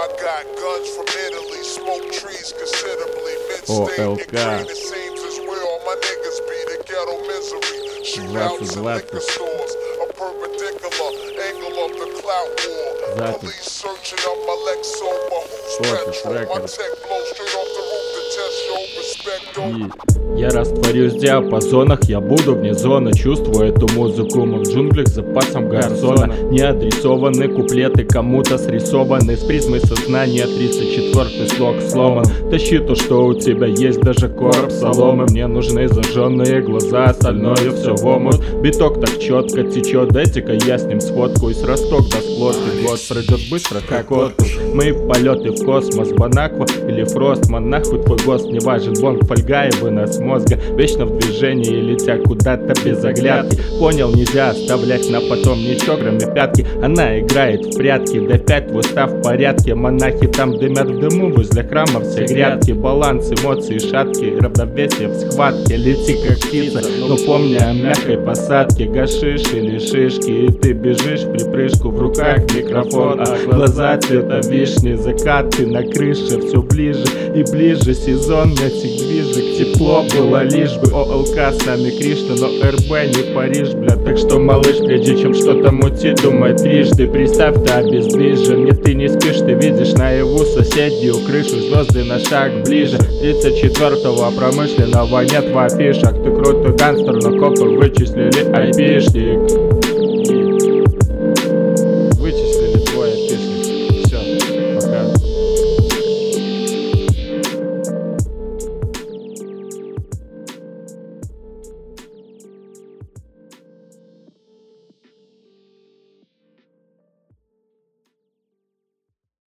I got guns from Italy, smoke trees considerably. Mid-state oh, green, it seems as where all my niggas be. The ghetto misery, shootouts and liquor stores. A perpendicular angle of the clout war. Police searching up my Lexo, but who's retro? My tech blows straight off the roof to test your И я растворюсь в диапазонах, я буду вне зоны Чувствую эту музыку, мы в джунглях с запасом гарсона. Не адресованы куплеты, кому-то срисованы С призмой сознания. 34 слог сломан. Тащи то, что у тебя есть, даже короб соломы. Мне нужны зажженные глаза, остальное все в омут. Биток так четко течет, дайте-ка я с ним сфоткаюсь. Росток до склоки, год пройдет быстро, как отпуск. Мои полеты в космос, Банаква или Фростман Нахуй твой гост не важен, бонг, фольга и вынос мозга Вечно в движении, летя куда-то без оглядки. Понял, нельзя оставлять на потом ничего, кроме пятки. Она играет в прятки, до пять в устав в порядке. Монахи там дымят в дыму, возле храма все грядки. Баланс, эмоции, шатки, равновесие в схватке. Лети как птица, но помни о мягкой посадке. Гашиш или шишки, и ты бежишь микрофон, а глаза цвета вишни Закаты на крыше все ближе и ближе Сезон этих движек, тепло было лишь бы ОЛК сами Кришна, но РБ не Париж, бля. Так что, малыш, прежде чем что-то мутить, думай трижды Представь, ты обездвижен, не ты не спишь, ты видишь наяву соседнюю крышу Звезды на шаг ближе. 34-го промышленного нет в афишах. Ты крутой гангстер, но копы вычислили айпишник